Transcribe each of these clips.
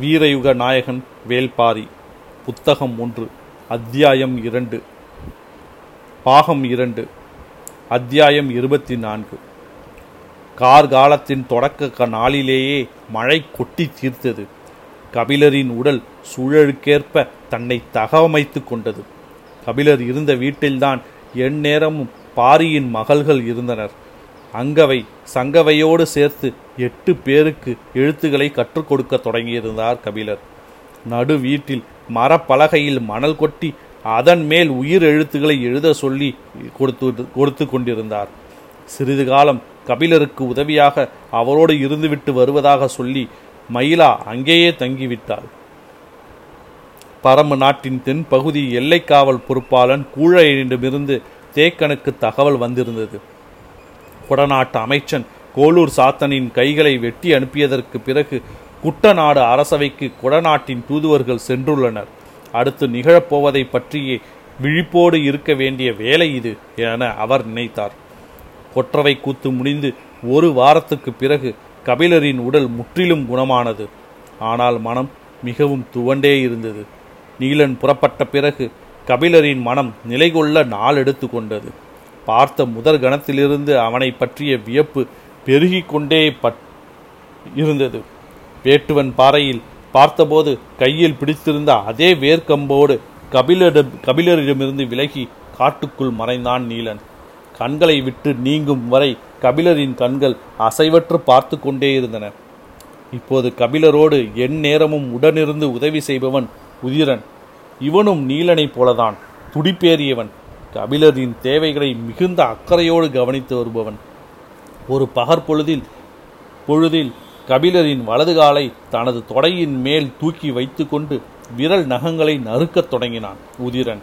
வீரயுக நாயகன் வேல்பாரி. புத்தகம் ஒன்று அத்தியாயம் இரண்டு பாகம் இரண்டு அத்தியாயம் இருபத்தி நான்கு கார்காலத்தின் தொடக்க க- நாளிலேயே மழை கொட்டி தீர்த்தது. கபிலரின் உடல் சூழலுக்கேற்ப தன்னை தகவமைத்து கொண்டது. கபிலர் இருந்த வீட்டில்தான் எந்நேரமும் பாரியின் மகள்கள் இருந்தனர். அங்கவை சங்கவையோடு சேர்த்து எட்டு பேருக்கு எழுத்துக்களை கற்றுக் கொடுக்க தொடங்கியிருந்தார் கபிலர். நடு வீட்டில் மரப்பலகையில் மணல் கொட்டி அதன் மேல் உயிர் எழுத்துக்களை எழுத சொல்லி கொடுத்து கொடுத்து கொண்டிருந்தார். சிறிது காலம் கபிலருக்கு உதவியாக அவரோடு இருந்துவிட்டு வருவதாக சொல்லி மயிலா அங்கேயே தங்கிவிட்டாள். பரம்பு நாட்டின் தென்பகுதி எல்லைக்காவல் பொறுப்பாளன் கூழையிடமிருந்து தேக்கனுக்கு தகவல் வந்திருந்தது. குடநாட்டு அமைச்சன் கோலூர் சாத்தனின் கைகளை வெட்டி அனுப்பியதற்கு பிறகு குட்டநாடு அரசவைக்கு குடநாட்டின் தூதுவர்கள் சென்றுள்ளனர். அடுத்து நிகழப்போவதை பற்றியே விழிப்போடு இருக்க வேண்டிய வேலை இது என அவர் நினைத்தார். கொற்றவை கூத்து முடிந்து ஒரு வாரத்துக்கு பிறகு கபிலரின் உடல் முற்றிலும் குணமானது. ஆனால் மனம் மிகவும் துவண்டே இருந்தது. நீலன் புறப்பட்ட பிறகு கபிலரின் மனம் நிலைகொள்ள நாளெடுத்து கொண்டது. பார்த்த முதற் கணத்திலிருந்து அவனை பற்றிய வியப்பு பெருகி கொண்டே பட் இருந்தது. வேட்டுவன் பாறையில் பார்த்தபோது கையில் பிடித்திருந்த அதே வேர்க்கம்போடு கபிலரிடம் கபிலரிடமிருந்து விலகி காட்டுக்குள் மறைந்தான் நீலன். கண்களை விட்டு நீங்கும் வரை கபிலரின் கண்கள் அசைவற்று பார்த்து கொண்டே இருந்தன. இப்போது கபிலரோடு என் நேரமும் உடனிருந்து உதவி செய்பவன் உதிரன். இவனும் நீலனைப் போலதான் துடிப்பேறியவன். கபிலரின் தேவைகளை மிகுந்த அக்கறையோடு கவனித்து வருபவன். ஒரு பகற்பொழுதில் பொழுதில் கபிலரின் வலது காலை தனது தொடையின் மேல் தூக்கி வைத்துக்கொண்டு விரல் நகங்களை நறுக்கத் தொடங்கினான் உதிரன்.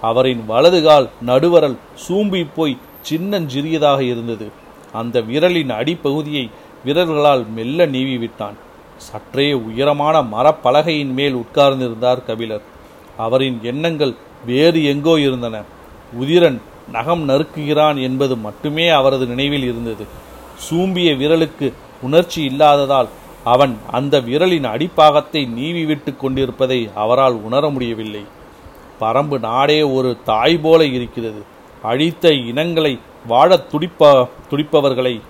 அவரின் வலது கால் நடுவரல் சூம்பி போய் சின்னஞ்சிறியதாக இருந்தது. அந்த விரலின் அடிப்பகுதியை விரல்களால் மெல்ல நீவி விட்டான் சற்றே உயரமான மரப்பலகையின் மேல் உட்கார்ந்திருந்தார் கபிலர். அவரின் எண்ணங்கள் வேறு எங்கோ இருந்தன. உதிரன் நகம் நறுக்குகிறான் என்பது மட்டுமே அவரது நினைவில் இருந்தது. சூம்பிய விரலுக்கு உணர்ச்சி இல்லாததால் அவன் அந்த விரலின் அடிப்பாகத்தை நீவி விட்டு கொண்டிருப்பதை அவரால் உணர முடியவில்லை. பரம்பு நாடே ஒரு தாய் போல இருக்கிறது. அழித்த இனங்களை வாழத் துடிப்ப துடிப்பவர்களை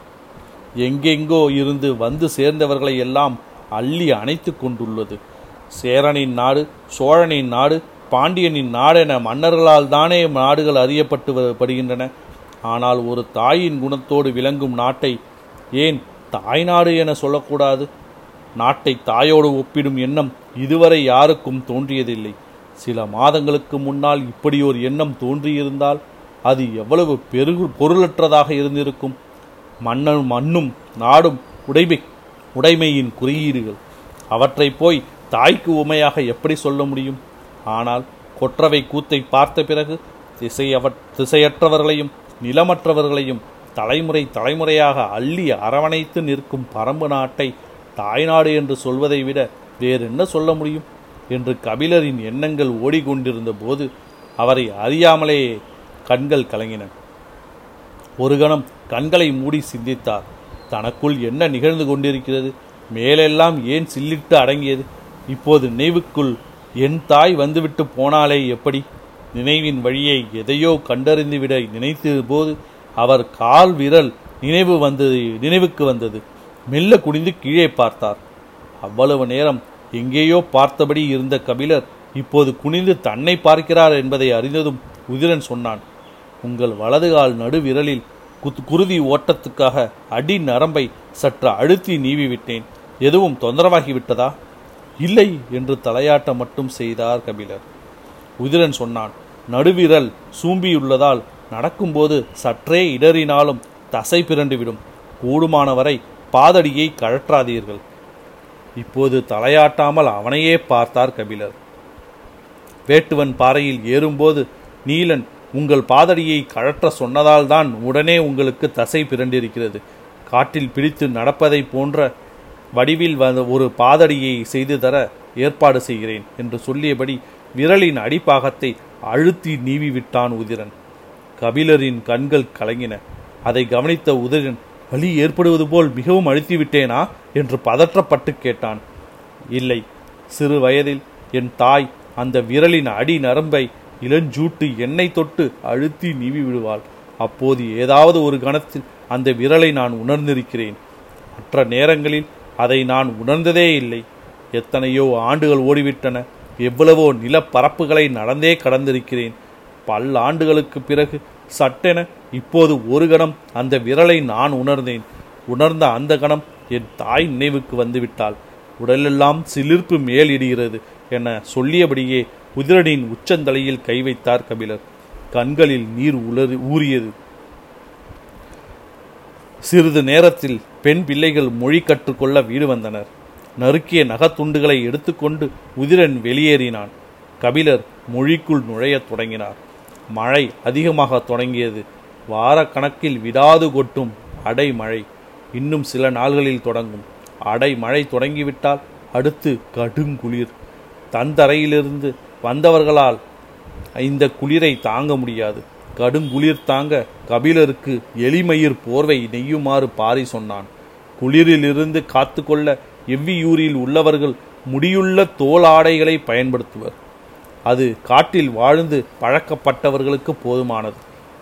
எங்கெங்கோ இருந்து வந்து சேர்ந்தவர்களை எல்லாம் அள்ளி அணைத்து கொண்டுள்ளது. சேரனின் நாடு சோழனின் நாடு பாண்டியனின் நாடென மன்னர்களால் தானே நாடுகள் அறியப்பட்டு படுகின்றன ஆனால் ஒரு தாயின் குணத்தோடு விளங்கும் நாட்டை ஏன் தாய்நாடு என சொல்லக்கூடாது? நாட்டை தாயோடு ஒப்பிடும் எண்ணம் இதுவரை யாருக்கும் தோன்றியதில்லை. சில மாதங்களுக்கு முன்னால் இப்படி ஒரு எண்ணம் தோன்றியிருந்தால் அது எவ்வளவு பெருகு பொருளற்றதாக இருந்திருக்கும். மன்னனும் மண்ணும் நாடும் உடைமை உடைமையின் குறியீடுகள். அவற்றை போய் தாய்க்கு உமையாக எப்படி சொல்ல முடியும்? ஆனால் கொற்றவை கூத்தை பார்த்த பிறகு திசையவ திசையற்றவர்களையும் நிலமற்றவர்களையும் தலைமுறை தலைமுறையாக அள்ளி அரவணைத்து நிற்கும் பரம்பு நாட்டை தாய்நாடு என்று சொல்வதை விட வேறென்ன சொல்ல முடியும்? என்று கபிலரின் எண்ணங்கள் ஓடிக்கொண்டிருந்த போது அவரை அறியாமலேயே கண்கள் கலங்கின. ஒரு கணம் கண்களை மூடி சிந்தித்தார். தனக்குள் என்ன நிகழ்ந்து கொண்டிருக்கிறது? மேலெல்லாம் ஏன் சில்லிட்டு அடங்கியது? இப்போது நினைவுக்குள் என் தாய் வந்துவிட்டு போனாலே எப்படி? நினைவின் வழியை எதையோ கண்டறிந்துவிட நினைத்த போது அவர் கால் விரல் நினைவு வந்தது நினைவுக்கு வந்தது. மெல்ல குனிந்து கீழே பார்த்தார். அவ்வளவு நேரம் எங்கேயோ பார்த்தபடி இருந்த கபிலர் இப்போது குனிந்து தன்னை பார்க்கிறார் என்பதை அறிந்ததும் உதிரன் சொன்னான் உங்கள் வலதுகால் நடுவிரலில் குத்- குருதி ஓட்டத்துக்காக அடி நரம்பை சற்று அழுத்தி நீவி விட்டேன் எதுவும் தொந்தரவாகிவிட்டதா? இல்லை என்று தலையாட்ட மட்டும் செய்தார் கபிலர். உதிரன் சொன்னான் நடுவிரல் சூம்பியுள்ளதால் நடக்கும்போது சற்றே இடறினாலும் தசை பிறண்டுவிடும் கூடுமானவரை பாதடியை கழற்றாதீர்கள். இப்போது தலையாட்டாமல் அவனையே பார்த்தார் கபிலர். வேட்டுவன் பாறையில் ஏறும்போது நீலன் உங்கள் பாதடியை கழற்ற சொன்னதால்தான் உடனே உங்களுக்கு தசை பிறண்டிருக்கிறது காட்டில் பிடித்து நடப்பதைப் போன்ற வடிவில் வந்த ஒரு பாதடியை செய்து தர ஏற்பாடு செய்கிறேன் என்று சொல்லியபடி விரலின் அடிப்பாகத்தை அழுத்தி நீவி விட்டான் உதிரன். கபிலரின் கண்கள் கலங்கின. அதை கவனித்த உதிரன் வலி ஏற்படுவது போல் மிகவும் அழுத்தி விட்டேனா என்று பதற்றப்பட்டு கேட்டான். இல்லை சிறு வயதில் என் தாய் அந்த விரலின் அடி நரம்பை இளஞ்சூட்டு எண்ணெய் தொட்டு அழுத்தி நீவி விடுவாள் அப்போது ஏதாவது ஒரு கணத்தில் அந்த விரலை நான் உணர்ந்திருக்கிறேன். மற்ற நேரங்களில் அதை நான் உணர்ந்ததே இல்லை. எத்தனையோ ஆண்டுகள் ஓடிவிட்டன. எவ்வளவோ நிலப்பரப்புகளை நடந்தே கடந்திருக்கிறேன். பல்லாண்டுகளுக்கு பிறகு சட்டென இப்போது ஒரு கணம் அந்த விரலை நான் உணர்ந்தேன். உணர்ந்த அந்த கணம் என் தாய் நினைவுக்கு வந்துவிட்டாள். உடலெல்லாம் சிலிர்ப்பு மேலிடுகிறது என சொல்லியபடியே உதிரனின் உச்சந்தலையில் கை வைத்தார் கபிலர். கண்களில் நீர் உலறு ஊறியது. சிறிது நேரத்தில் பெண் பிள்ளைகள் மொழி கற்றுக்கொள்ள வீடு வந்தனர். நறுக்கிய நகத்துண்டுகளை எடுத்துக்கொண்டு உதிரன் வெளியேறினான். கபிலர் மொழிக்குள் நுழையத் தொடங்கினார். மழை அதிகமாக தொடங்கியது. வாரக்கணக்கில் விடாது கொட்டும் அடை மழை இன்னும் சில நாள்களில் தொடங்கும். அடை மழை தொடங்கிவிட்டால் அடுத்து கடுங்குளிர். தந்தரையிலிருந்து வந்தவர்களால் இந்த குளிரை தாங்க முடியாது. கடுங்குளிர் தாங்க கபிலருக்கு எலிமயிர் போர்வை நெய்யுமாறு பாரி சொன்னான். குளிரிலிருந்து காத்து கொள்ள எவ்வியூரில் உள்ளவர்கள் முடியுள்ள தோல் ஆடைகளை பயன்படுத்துவர். அது காட்டில் வாழ்ந்து பழக்கப்பட்டவர்களுக்கு போதுமானது.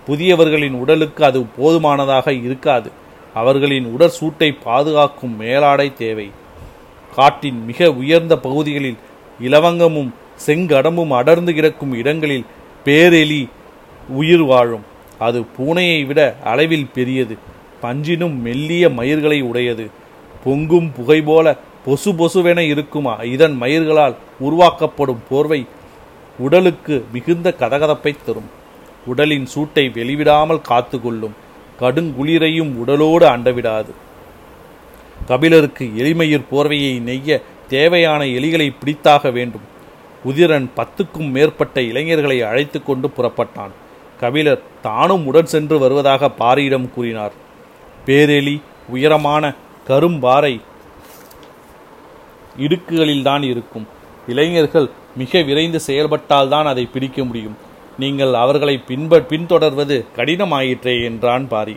புதியவர்களின் உடலுக்கு அது போதுமானதாக இருக்காது. அவர்களின் உடற் சூட்டை பாதுகாக்கும் மேலாடை தேவை. காட்டின் மிக உயர்ந்த பகுதிகளில் இலவங்கமும் செங்கடமும் அடர்ந்து கிடக்கும் இடங்களில் பேரெலி உயிர் வாழும். அது பூனையை விட அளவில் பெரியது. பஞ்சினும் மெல்லிய மயிர்களை உடையது. பொங்கும் புகை போல பொசு பொசுவென இருக்குமா? இதன் மயிர்களால் உருவாக்கப்படும் போர்வை உடலுக்கு மிகுந்த கதகதப்பை தரும். உடலின் சூட்டை வெளிவிடாமல் காத்து கொள்ளும் கடுங்குளிரையும் உடலோடு அண்டவிடாது. கபிலருக்கு எளிமயிர் போர்வையை நெய்ய தேவையான எலிகளை பிடித்தாக வேண்டும். உதிரன் பத்துக்கும் மேற்பட்ட இளைஞர்களை அழைத்து கொண்டு புறப்பட்டான். கபிலர் தானும் உடன் சென்று வருவதாக பாரியிடம் கூறினார். பேரெலி உயரமான கரும்பாறை இடுக்குகளில்தான் இருக்கும். இளைஞர்கள் மிக விரைந்து செயல்பட்டால்தான் அதை பிடிக்க முடியும். நீங்கள் அவர்களை பின்ப பின்தொடர்வது கடினமாயிற்றே என்றான் பாரி.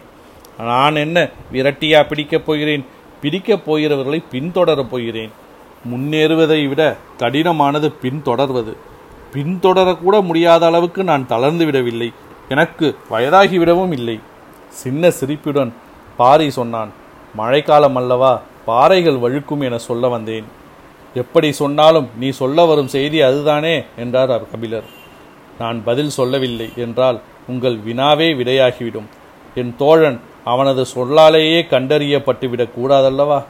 நான் என்ன விரட்டியா பிடிக்கப் போகிறேன்? பிடிக்கப் போகிறவர்களை பின்தொடரப் போகிறேன். முன்னேறுவதை விட கடினமானது பின்தொடர்வது. பின்தொடரக்கூட முடியாத அளவுக்கு நான் தளர்ந்து விடவில்லை. எனக்கு வயதாகிவிடவும் இல்லை. சின்ன சிரிப்புடன் பாரி சொன்னான் மழைக்காலம் அல்லவா? பாறைகள் வழுக்கும் என சொல்ல வந்தேன். எப்படி சொன்னாலும் நீ சொல்ல வரும் செய்தி அதுதானே? என்றார் அவர் கபிலர். நான் பதில் சொல்லவில்லை என்றால் உங்கள் வினாவே விடையாகிவிடும். என் தோழன் அவனது சொல்லாலேயே கண்டறியப்பட்டுவிடக் கூடாதல்லவா?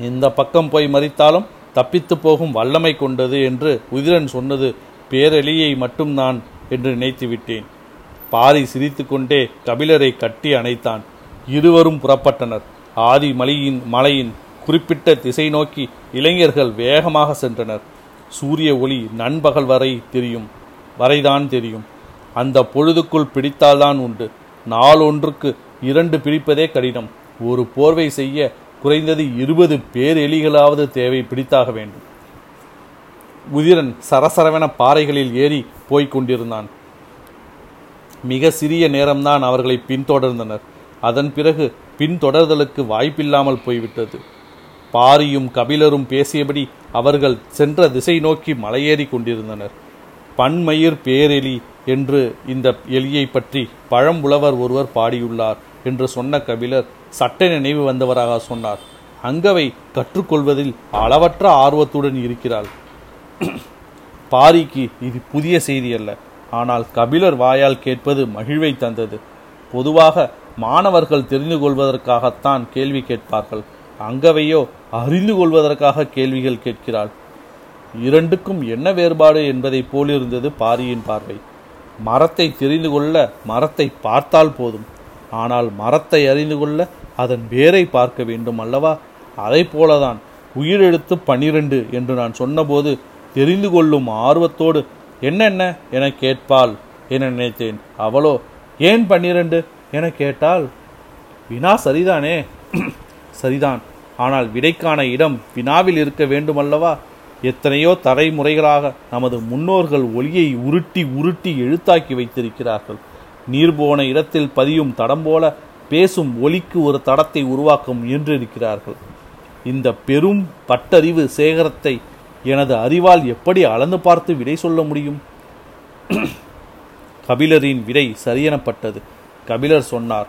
இந்த பக்கம் போய் மறித்தாலும் தப்பித்து போகும் வல்லமை கொண்டது என்று உதிரன் சொன்னது பேரெளியை மட்டும் நான் என்று நினைத்து விட்டேன் பாரி சிரித்துக்கொண்டே கபிலரை கட்டி அணைத்தான். இருவரும் புறப்பட்டனர். ஆதி மலையின் மலையின் குறிப்பிட்ட திசை நோக்கி இளைஞர்கள் வேகமாக சென்றனர். சூரிய ஒளி நண்பகல் வரை தெரியும் வரைதான் தெரியும். அந்த பொழுதுக்குள் பிடித்தால்தான் உண்டு. நாளொன்றுக்கு இரண்டு பிடிப்பதே கடினம். ஒரு போர்வை செய்ய குறைந்தது இருபது பேர் எலிகளாவது தேவை பிடித்தாக வேண்டும். உதிரன் சரசரவென பாறைகளில் ஏறி போய்க் கொண்டிருந்தான் மிக சிறிய நேரம்தான் அவர்களை பின்தொடர்ந்தனர். அதன் பிறகு பின்தொடர்தலுக்கு வாய்ப்பில்லாமல் போய்விட்டது. பாரியும் கபிலரும் பேசியபடி அவர்கள் சென்ற திசை நோக்கி மலையேறி கொண்டிருந்தனர். பன்மயிர் பேரெலி என்று இந்த எலியை பற்றி பழம்புலவர் ஒருவர் பாடியுள்ளார் என்று சொன்ன கபிலர் சட்ட நினைவு வந்தவராக சொன்னார். அங்கவை கற்றுக்கொள்வதில் அளவற்ற ஆர்வத்துடன் இருக்கிறாள். பாரிக்கு இது புதிய செய்தி அல்ல. ஆனால் கபிலர் வாயால் கேட்பது மகிழ்வை தந்தது. பொதுவாக மாணவர்கள் தெரிந்து கொள்வதற்காகத்தான் கேள்வி கேட்பார்கள். அங்கவையோ அறிந்து கொள்வதற்காக கேள்விகள் கேட்கிறாள். இரண்டுக்கும் என்ன வேறுபாடு என்பதைப் போலிருந்தது பாரியின் பார்வை. மரத்தை தெரிந்து கொள்ள மரத்தை பார்த்தால் போதும். ஆனால் மரத்தை அறிந்து கொள்ள அதன் வேரை பார்க்க வேண்டும் அல்லவா? அதை போலதான் உயிரெழுத்து பனிரெண்டு என்று நான் சொன்னபோது தெரிந்து கொள்ளும் ஆர்வத்தோடு என்னென்ன என கேட்பாள். என நினைத்தேன்? அவளோ ஏன் பன்னிரண்டு? என கேட்டால் வினா சரிதானே? சரிதான். ஆனால் விடைக்கான இடம் வினாவில் இருக்க வேண்டுமல்லவா? எத்தனையோ தலைமுறைகளாக நமது முன்னோர்கள் ஒளியை உருட்டி உருட்டி எழுத்தாக்கி வைத்திருக்கிறார்கள். நீர் போன இடத்தில் பதியும் தடம் போல பேசும் ஒலிக்கு ஒரு தடத்தை உருவாக்க என்றிருக்கிறார்கள் இந்த பெரும் பட்டறிவு சேகரத்தை எனது அறிவால் எப்படி அளந்து பார்த்து விடை சொல்ல முடியும்? கபிலரின் விடை சரியெனப்பட்டது. கபிலர் சொன்னார்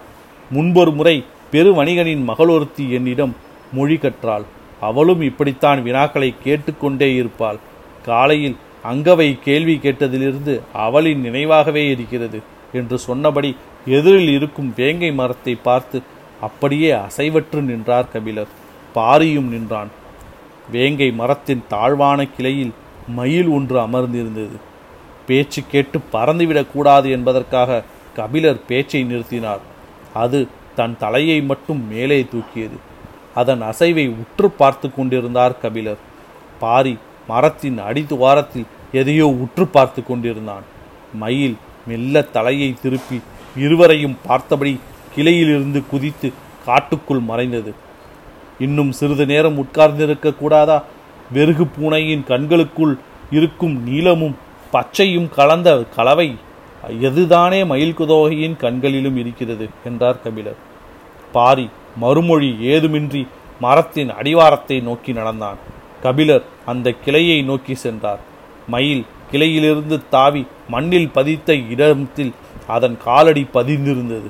முன்பொரு முறை பெரு வணிகனின் மகளொருத்தி என்னிடம் மொழி கற்றாள். அவளும் இப்படித்தான் வினாக்களை கேட்டுக்கொண்டே இருப்பாள். காலையில் அங்கவை கேள்வி கேட்டதிலிருந்து அவளின் நினைவாகவே இருக்கிறது என்று சொன்னபடி எதிரில் இருக்கும் வேங்கை மரத்தை பார்த்து அப்படியே அசைவற்று நின்றார் கபிலர். பாரியும் நின்றான். வேங்கை மரத்தின் தாழ்வான கிளையில் மயில் ஒன்று அமர்ந்திருந்தது. பேச்சு கேட்டு பறந்துவிடக்கூடாது என்பதற்காக கபிலர் பேச்சை நிறுத்தினார். அது தன் தலையை மட்டும் மேலே தூக்கியது. அதன் அசைவை உற்று பார்த்து கொண்டிருந்தார் கபிலர். பாரி மரத்தின் அடித்துவாரத்தில் எதையோ உற்று பார்த்து கொண்டிருந்தான். மயில் மெல்ல தலையை திருப்பி இருவரையும் பார்த்தபடி கிளையிலிருந்து குதித்து காட்டுக்குள் மறைந்தது. இன்னும் சிறிது நேரம் உட்கார்ந்திருக்க கூடாதா? வெறுகு பூனையின் கண்களுக்குள் இருக்கும் நீளமும் பச்சையும் கலந்த கலவை எதுதானே மயில் குதோகையின் கண்களிலும் இருக்கிறது என்றார் கபிலர். பாரி மறுமொழி ஏதுமின்றி மரத்தின் அடிவாரத்தை நோக்கி நடந்தான். கபிலர் அந்த கிளையை நோக்கி சென்றார். மயில் கிளையிலிருந்து தாவி மண்ணில் பதித்த இடத்தில் அதன் காலடி பதிந்திருந்தது.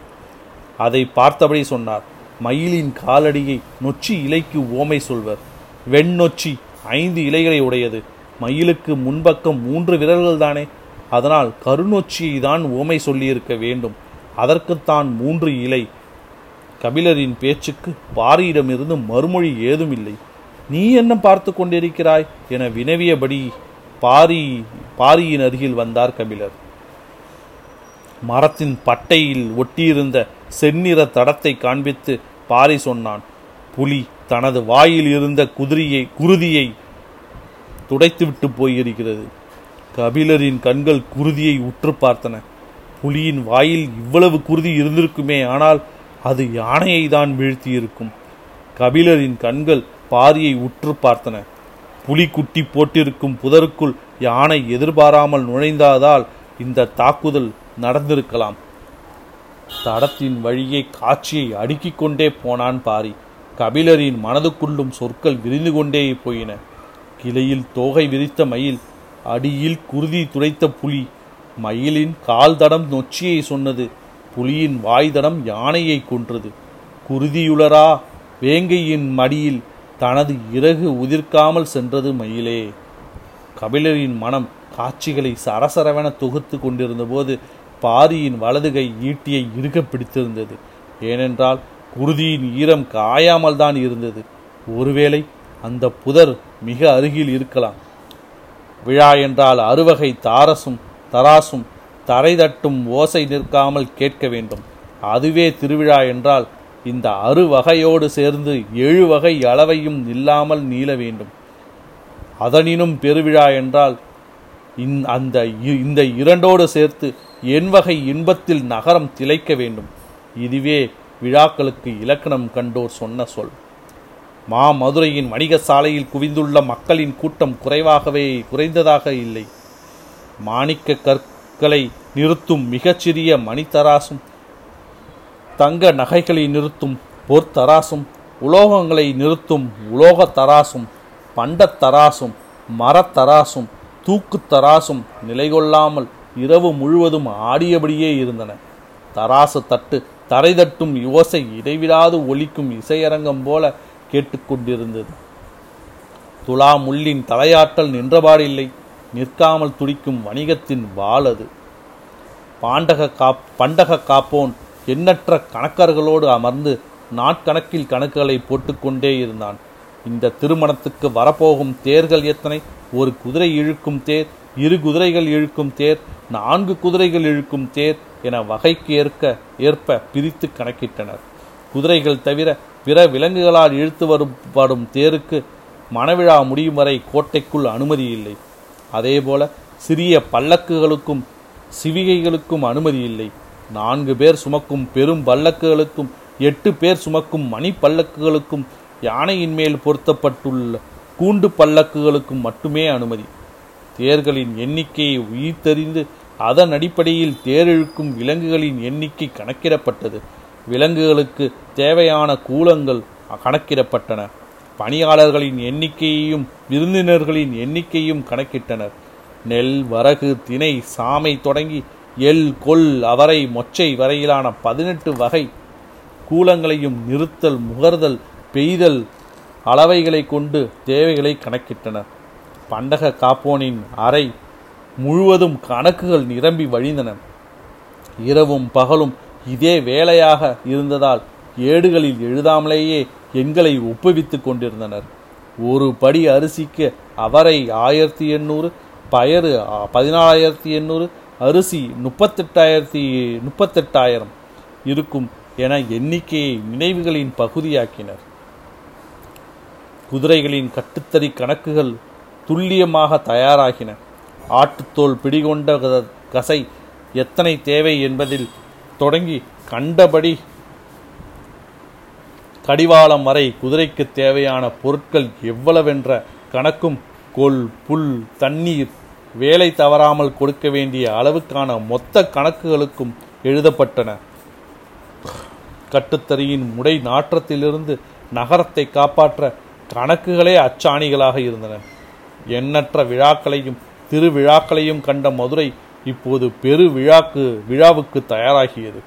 அதை பார்த்தபடி சொன்னார் மயிலின் காலடியை நொச்சி இலைக்கு ஓமை சொல்வர். வெண்ணொச்சி ஐந்து இலைகளை உடையது. மயிலுக்கு முன்பக்கம் மூன்று விரல்கள் தானே? அதனால் கருநொச்சியை தான் ஓமை சொல்லியிருக்க வேண்டும். அதற்குத்தான் மூன்று இலை. கபிலரின் பேச்சுக்கு பாரியிடமிருந்து மறுமொழி ஏதும் இல்லை நீ என்ன பார்த்து கொண்டிருக்கிறாய்? என வினவியபடி பாரி பாரியின் அருகில் வந்தார் கபிலர். மரத்தின் பட்டையில் ஒட்டியிருந்த செந்நிற தடத்தை காண்பித்து பாரி சொன்னான் புலி தனது வாயில் இருந்த குதிரையை குருதியை துடைத்துவிட்டு போயிருக்கிறது. கபிலரின் கண்கள் குருதியை உற்று பார்த்தன. புலியின் வாயில் இவ்வளவு குருதி இருந்திருக்குமே ஆனால் அது யானையை தான் வீழ்த்தியிருக்கும். கபிலரின் கண்கள் பாரியை உற்று பார்த்தன. புலி குட்டி போட்டிருக்கும் புதருக்குள் யானை எதிர்பாராமல் நுழைந்ததால் இந்த தாக்குதல் நடந்திருக்கலாம். தடத்தின் வழியே காட்சியை அடுக்கிக் கொண்டே போனான் பாரி. கபிலரின் மனதுக்குள்ளும் சொற்கள் விரிந்து கொண்டே போயின. கிளையில் தோகை விரித்த மயில் அடியில் குருதி துடைத்த புலி. மயிலின் கால் தடம் நொச்சியை சொன்னது புலியின் வாய் தடம் யானையை கொன்றது. குருதியுளரா வேங்கையின் மடியில் தனது இறகு உதிர்க்காமல் சென்றது மயிலே. கபிலரின் மனம் காட்சிகளை சரசரவென தொகுத்து கொண்டிருந்தபோது பாரியின் வலதுகை ஈட்டியை இறுக பிடித்திருந்தது. ஏனென்றால் குருதியின் ஈரம் காயாமல் தான் இருந்தது. ஒருவேளை அந்த புதர் மிக அருகில் இருக்கலாம். விழா என்றால் அறுவகை தாரசும் தராசும் தரை தட்டும் ஓசை நிற்காமல் கேட்க வேண்டும். அதுவே திருவிழா என்றால் இந்த அறுவகையோடு சேர்ந்து ஏழு வகை அளவையும் இல்லாமல் நீள வேண்டும். அதனினும் பெருவிழா என்றால் இந் அந்த இந்த இரண்டோடு சேர்த்து என் வகை இன்பத்தில் நகரம் திளைக்க வேண்டும். இதுவே விழாக்களுக்கு இலக்கணம் கண்டோர் சொன்ன சொல். மா மதுரையின் வணிக சாலையில் குவிந்துள்ள மக்களின் கூட்டம் குறைவாகவே குறைந்ததாக இல்லை. மாணிக்க கற்களை நிறுத்தும் மிகச்சிறிய மணித்தராசும் தங்க நகைகளை நிறுத்தும் பொற்தராசும் உலோகங்களை நிறுத்தும் உலோக தராசும் பண்டத்தராசும் மரத்தராசும் தூக்குத்தராசும் நிலைகொள்ளாமல் இரவு முழுவதும் ஆடியபடியே இருந்தன. தராசு தட்டு தரை தட்டும் யோசை இடைவிடாது ஒலிக்கும் இசையரங்கம் போல கேட்டுக்கொண்டிருந்தது. துலா முள்ளின் தலையாற்றல் நின்றபாடில்லை. நிற்காமல் துடிக்கும் வணிகத்தின் வாள் அது. பாண்டக காப் பண்டக காப்போன் எண்ணற்ற கணக்கர்களோடு அமர்ந்து நாட்கணக்கில் கணக்குகளை போட்டுக்கொண்டே இருந்தான். இந்த திருமணத்துக்கு வரப்போகும் தேர்கள் எத்தனை? ஒரு குதிரை இழுக்கும் தேர் இரு குதிரைகள் இழுக்கும் தேர் நான்கு குதிரைகள் இழுக்கும் தேர் என வகைக்கு ஏற்க ஏற்ப பிரித்து கணக்கிட்டனர். குதிரைகள் தவிர பிற விலங்குகளால் இழுத்து வரும் தேருக்கு மணவிழா முடியும் வரை கோட்டைக்குள் அனுமதி இல்லை. அதேபோல சிறிய பல்லக்குகளுக்கும் சிவிகைகளுக்கும் அனுமதி இல்லை. நான்கு பேர் சுமக்கும் பெரும் பல்லக்குகளுக்கும் எட்டு பேர் சுமக்கும் மணி பல்லக்குகளுக்கும் யானையின் மேல் பொருத்தப்பட்டுள்ள கூண்டு பல்லக்குகளுக்கும் மட்டுமே அனுமதி. தேர்களின் எண்ணிக்கையை உயிர்த்தறிந்து அதன் அடிப்படையில் தேரிழுக்கும் விலங்குகளின் எண்ணிக்கை கணக்கிடப்பட்டது. விலங்குகளுக்கு தேவையான கூலங்கள் கணக்கிடப்பட்டன. பணியாளர்களின் எண்ணிக்கையையும் விருந்தினர்களின் எண்ணிக்கையும் கணக்கிட்டனர். நெல் வரகு திணை சாமை தொடங்கி எள் கொல் அவரை மொச்சை வரையிலான பதினெட்டு வகை கூலங்களையும் நிறுத்தல் முகர்தல் பெய்தல் அளவைகளை கொண்டு தேவைகளை கணக்கிட்டனர். பண்டக காப்போனின் அறை முழுவதும் கணக்குகள் நிரம்பி வழிந்தன. இரவும் பகலும் இதே வேலையாக இருந்ததால் ஏடுகளில் எழுதாமலேயே எண்களை ஒப்புவித்துக் கொண்டிருந்தனர். ஒரு படி அரிசிக்கு அவரை ஆயிரத்தி எண்ணூறு பயறு பதினாலாயிரத்தி எண்ணூறு அரிசி முப்பத்தெட்டாயிரத்தி முப்பத்தெட்டாயிரம் இருக்கும் என எண்ணிக்கையை நினைவுகளின் பகுதியாக்கினர். குதிரைகளின் கட்டுத்தறி கணக்குகள் துல்லியமாக தயாராகின. ஆட்டுத்தோல் பிடிகொண்ட கசை எத்தனை தேவை என்பதில் தொடங்கி கண்டபடி கடிவாளம் வரை குதிரைக்கு தேவையான பொருட்கள் எவ்வளவென்ற கணக்கும் கொல் புல் தண்ணீர் வேலை தவறாமல் கொடுக்க வேண்டிய அளவுக்கான மொத்த கணக்குகளுக்கும் எழுதப்பட்டன. கட்டுத்தறியின் முடை நாற்றத்திலிருந்து நகரத்தை காப்பாற்ற கணக்குகளே அச்சாணிகளாக இருந்தன. எண்ணற்ற விழாக்களையும் திருவிழாக்களையும் கண்ட மதுரை இப்போது பெரு விழாக்கு விழாவுக்கு தயாராகியது.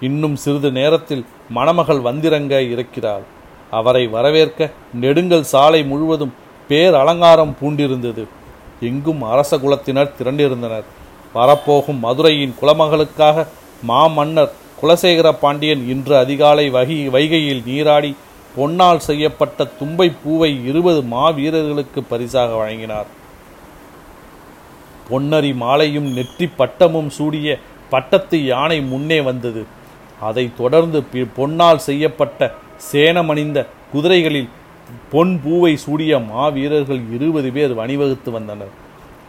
இன்னும் சிறிது நேரத்தில் மணமகள் வந்திறங்க இருக்கிறாள். அவரை வரவேற்க நெடுங்கல் சாலை முழுவதும் பேர் அலங்காரம் பூண்டிருந்தது. எங்கும் அரச குலத்தினர் திரண்டிருந்தனர். வரப்போகும் மதுரையின் குலமகளுக்காக மாமன்னர் குலசேகர பாண்டியன் இன்று அதிகாலை வகி வைகையில் நீராடி பொன்னால் செய்யப்பட்ட தும்பை பூவை இருபது மாவீரர்களுக்கு பரிசாக வழங்கினார். பொன்னரி மாலையும் நெற்றி பட்டமும் சூடிய பட்டத்து யானை முன்னே வந்தது. அதை தொடர்ந்து பி- பொன்னால் செய்யப்பட்ட சேனமணிந்த குதிரைகளில் பொன் பூவை சூடிய மாவீரர்கள் இருபது பேர் வணிவகுத்து வந்தனர்.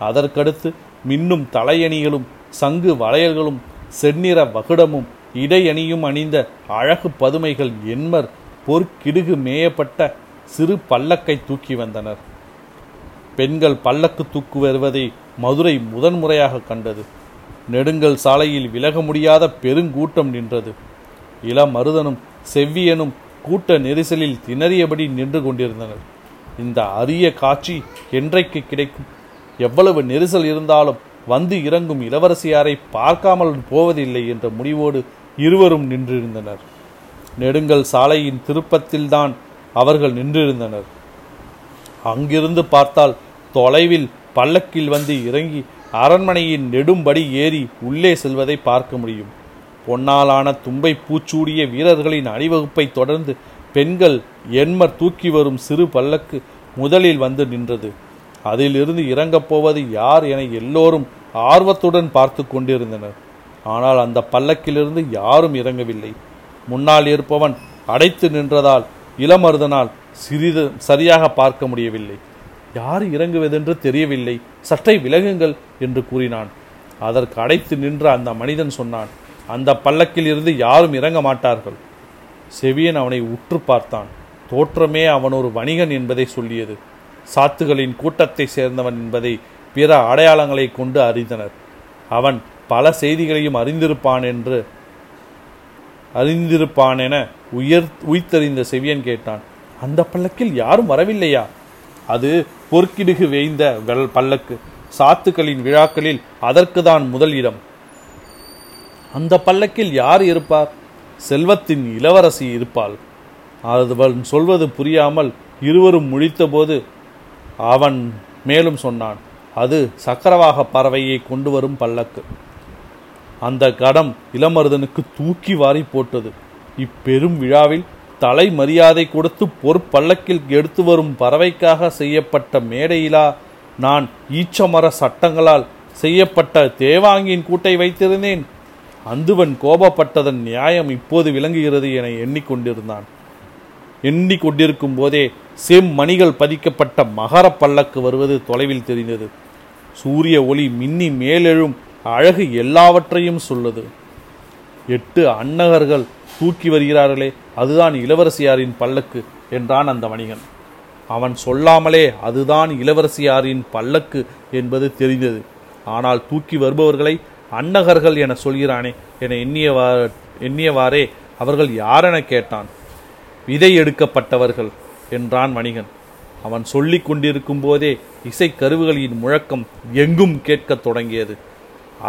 அதற்கடுத்து மின்னும் தலையணிகளும் சங்கு வளையல்களும் செந்நிற வகுடமும் இடையணியும் அணிந்த அழகு பதுமைகள் எண்மர் பொற்கிடுகு மேயப்பட்ட சிறு பல்லக்கை தூக்கி வந்தனர். பெண்கள் பல்லக்கு தூக்கு வருவதை மதுரை முதன்முறையாக கண்டது. நெடுங்கல் சாலையில் விலக முடியாத பெருங்கூட்டம் நின்றது. இளமருதனும் செவ்வியனும் கூட்ட நெரிசலில் திணறியபடி நின்று கொண்டிருந்தனர். இந்த அரிய காட்சி என்றைக்கு கிடைக்கும்? எவ்வளவு நெரிசல் இருந்தாலும் வந்து இறங்கும் இளவரசியாரை பார்க்காமல் போவதில்லை என்ற முடிவோடு இருவரும் நின்றிருந்தனர். நெடுங்கல் சாலையின் திருப்பத்தில்தான் அவர்கள் நின்றிருந்தனர். அங்கிருந்து பார்த்தால் தொலைவில் பல்லக்கில் வந்து இறங்கி அரண்மனையின் நெடும்படி ஏறி உள்ளே செல்வதை பார்க்க முடியும். பொன்னாலான தும்பை பூச்சூடிய வீரர்களின் அணிவகுப்பை தொடர்ந்து பெண்கள் எண்மர் தூக்கி வரும் சிறு பல்லக்கு முதலில் வந்து நின்றது. அதிலிருந்து இறங்கப் போவது யார் என எல்லோரும் ஆர்வத்துடன் பார்த்து கொண்டிருந்தனர். ஆனால் அந்த பல்லக்கிலிருந்து யாரும் இறங்கவில்லை. முன்னால் இருப்பவன் அடைத்து நின்றதால் இளமருதனால் சிறிது சரியாக பார்க்க முடியவில்லை. யார் இறங்குவதென்று தெரியவில்லை. சற்றே விலகுங்கள் என்று கூறினான். அதற்கு அடைத்து நின்ற அந்த மனிதன் சொன்னான் அந்த பல்லக்கில் இருந்து யாரும் இறங்க மாட்டார்கள். செவியன் அவனை உற்று பார்த்தான். தோற்றமே அவன் ஒரு வணிகன் என்பதை சொல்லியது. சாத்துகளின் கூட்டத்தை சேர்ந்தவன் என்பதை பிற அடையாளங்களை கொண்டு அறிந்தனர். அவன் பல செய்திகளையும் அறிந்திருப்பான் என்று அறிந்திருப்பான் என உயர் உய்த்தறிந்த செவியன் கேட்டான். அந்த பல்லக்கில் யாரும் வரவில்லையா? அது பொற்கிடுகு வேய்ந்த வெள் பல்லக்கு. சாத்துக்களின் விழாக்களில் அதற்கு தான் முதல் இடம். அந்த பல்லக்கில் யார் இருப்பார்? செல்வத்தின் இளவரசி இருப்பாள். அவன் சொல்வது புரியாமல் இருவரும் முழித்தபோது அவன் மேலும் சொன்னான் அது சக்கரவாக பறவையை கொண்டு வரும் பல்லக்கு. அந்த கடம் இளமருதனுக்கு தூக்கி வாரி போட்டது. இப்பெரும் விழாவில் தலை மரியாதை கொடுத்து பொற்பல்லக்கில் எடுத்து வரும் பறவைக்காக செய்யப்பட்ட மேடையிலா நான் ஈச்சமர சட்டங்களால் செய்யப்பட்ட தேவாங்கியின் கூட்டை வைத்திருந்தேன். அந்துவன் கோபப்பட்டதன் நியாயம் இப்போது விளங்குகிறது என எண்ணிக்கொண்டிருந்தான். எண்ணிக்கொண்டிருக்கும் போதே செம்மணிகள் பதிக்கப்பட்ட மகர பல்லக்கு வருவது தொலைவில் தெரிந்தது. சூரிய ஒளி மின்னி மேலெழும் அழகு எல்லாவற்றையும் சொல்லுது. எட்டு அன்னகர்கள் தூக்கி வருகிறார்களே அதுதான் இளவரசியாரின் பல்லக்கு என்றான் அந்த வணிகன். அவன் சொல்லாமலே அதுதான் இளவரசியாரின் பல்லக்கு என்பது தெரிந்தது. ஆனால் தூக்கி வருபவர்களை அன்னகர்கள் என சொல்கிறானே என எண்ணியவா எண்ணியவாறே அவர்கள் யாரென கேட்டான். விதை எடுக்கப்பட்டவர்கள் என்றான் வணிகன். அவன் சொல்லிக் கொண்டிருக்கும் போதே இசை கருவுகளின் முழக்கம் எங்கும் கேட்கத் தொடங்கியது.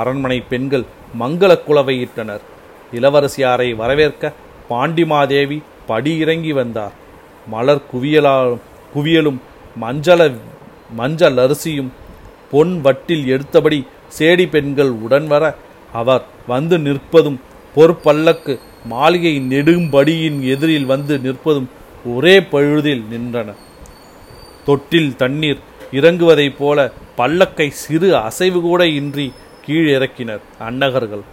அரண்மனை பெண்கள் மங்கள குலவையிட்டனர். இளவரசியாரை வரவேற்க பாண்டிமாதேவி படி இறங்கி வந்தார். மலர் குவியலாலும் குவியலும் மஞ்சள மஞ்சள் அரிசியும் பொன் வட்டில் எடுத்தபடி சேடி பெண்கள் உடன் வர அவர் வந்து நிற்பதும் பொற்பல்லக்கு மாளிகை நெடும்படியின் எதிரில் வந்து நிற்பதும் ஒரே பழுதில் நின்றன. தொட்டில் தண்ணீர் இறங்குவதைப் போல பல்லக்கை சிறு அசைவு கூட இன்றி கீழிறக்கினர் அன்னகர்கள்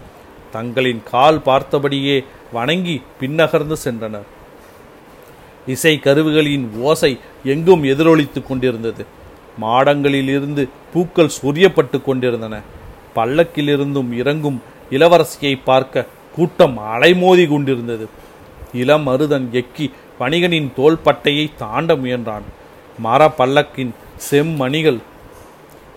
தங்களின் கால் பார்த்தபடியே வணங்கி பின்னகர்ந்து சென்றனர். இசை கருவிகளின் ஓசை எங்கும் எதிரொலித்துக் கொண்டிருந்தது. மாடங்களிலிருந்து பூக்கள் சொரியப்பட்டு கொண்டிருந்தன. பல்லக்கிலிருந்தும் இறங்கும் இளவரசியை பார்க்க கூட்டம் அலைமோதி கொண்டிருந்தது. இளம் அருதன் எக்கி வணிகனின் தோள்பட்டையை தாண்ட முயன்றான். மர பல்லக்கின் செம்மணிகள்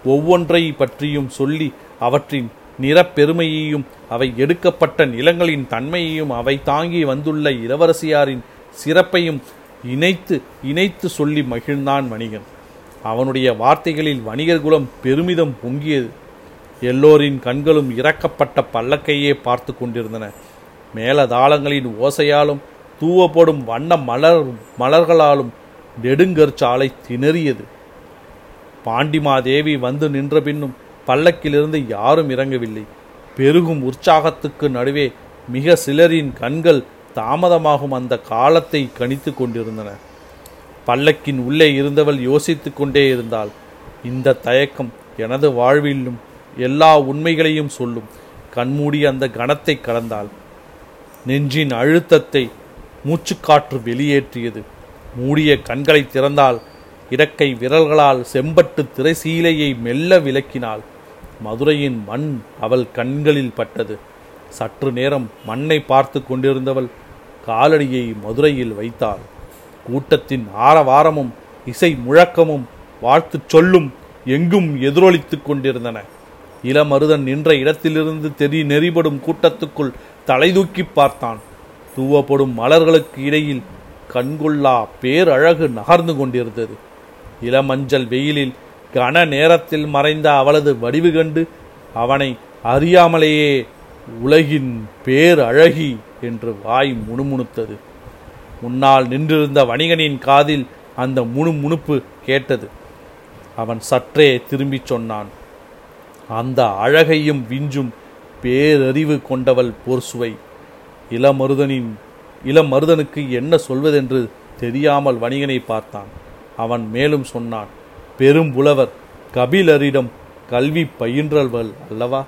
ஒவ்வொன்றை பற்றியும் சொல்லி அவற்றின் நிறப்பெருமையையும் அவை எடுக்கப்பட்ட நிலங்களின் தன்மையையும் அவை தாங்கி வந்துள்ள இளவரசியாரின் சிறப்பையும் இணைத்து இணைத்து சொல்லி மகிழ்ந்தான் வணிகன். அவனுடைய வார்த்தைகளில் வணிகர் குலம் பெருமிதம் பொங்கியது. எல்லோரின் கண்களும் இறக்கப்பட்ட பல்லக்கையே பார்த்து கொண்டிருந்தன. மேலதாளங்களின் ஓசையாலும் தூவப்படும் வண்ண மலர் மலர்களாலும் நெடுங்கற்சாலை திணறியது. பாண்டிமாதேவி வந்து நின்ற பின்னும் பல்லக்கிலிருந்து யாரும் இறங்கவில்லை. பெருகும் உற்சாகத்துக்கு நடுவே மிக சிலரின் கண்கள் தாமதமாகும் அந்த காலத்தை கணித்து கொண்டிருந்தன. பல்லக்கின் உள்ளே இருந்தவள் யோசித்து கொண்டே இருந்தாள். இந்த தயக்கம் எனது வாழ்விலும் எல்லா உண்மைகளையும் சொல்லும். கண்மூடி அந்த கணத்தை கடந்தாள் நெஞ்சின் அழுத்தத்தை மூச்சுக்காற்று வெளியேற்றியது. மூடிய கண்களை திறந்தால் இடக்கை விரல்களால் செம்பட்டு திரைசீலையை மெல்ல விளக்கினாள். மதுரையின் மண் அவள் கண்களில் பட்டது. சற்று நேரம் மண்ணை பார்த்து கொண்டிருந்தவள் காலடியை மதுரையில் வைத்தாள். கூட்டத்தின் ஆரவாரமும் இசை முழக்கமும் வாழ்த்துச் சொல்லும் எங்கும் எதிரொலித்துக் கொண்டிருந்தன. இளமருதன் நின்ற இடத்திலிருந்து தெரி நெறிபடும் கூட்டத்துக்குள் தலை தூக்கி பார்த்தான். தூவப்படும் மலர்களுக்கு இடையில் கண்கொள்ளா பேரழகு நகர்ந்து கொண்டிருந்தது. இளமஞ்சள் வெயிலில் கன நேரத்தில் மறைந்த அவளது வடிவு கண்டு அவனை அறியாமலேயே உலகின் பேரழகி என்று வாய் முணுமுணுத்தது. முன்னால் நின்றிருந்த வணிகனின் காதில் அந்த முணுமுணுப்பு கேட்டது. அவன் சற்றே திரும்பிச் சொன்னான் அந்த அழகையும் விஞ்சும் பேரறிவு கொண்டவள் போர்சுவை இளமருதனின் இளமருதனுக்கு என்ன சொல்வதென்று தெரியாமல் வணிகனை பார்த்தான். அவன் மேலும் சொன்னான் பெரும் புலவர் கபிலரிடம் கல்வி பயின்றவள் அல்லவா?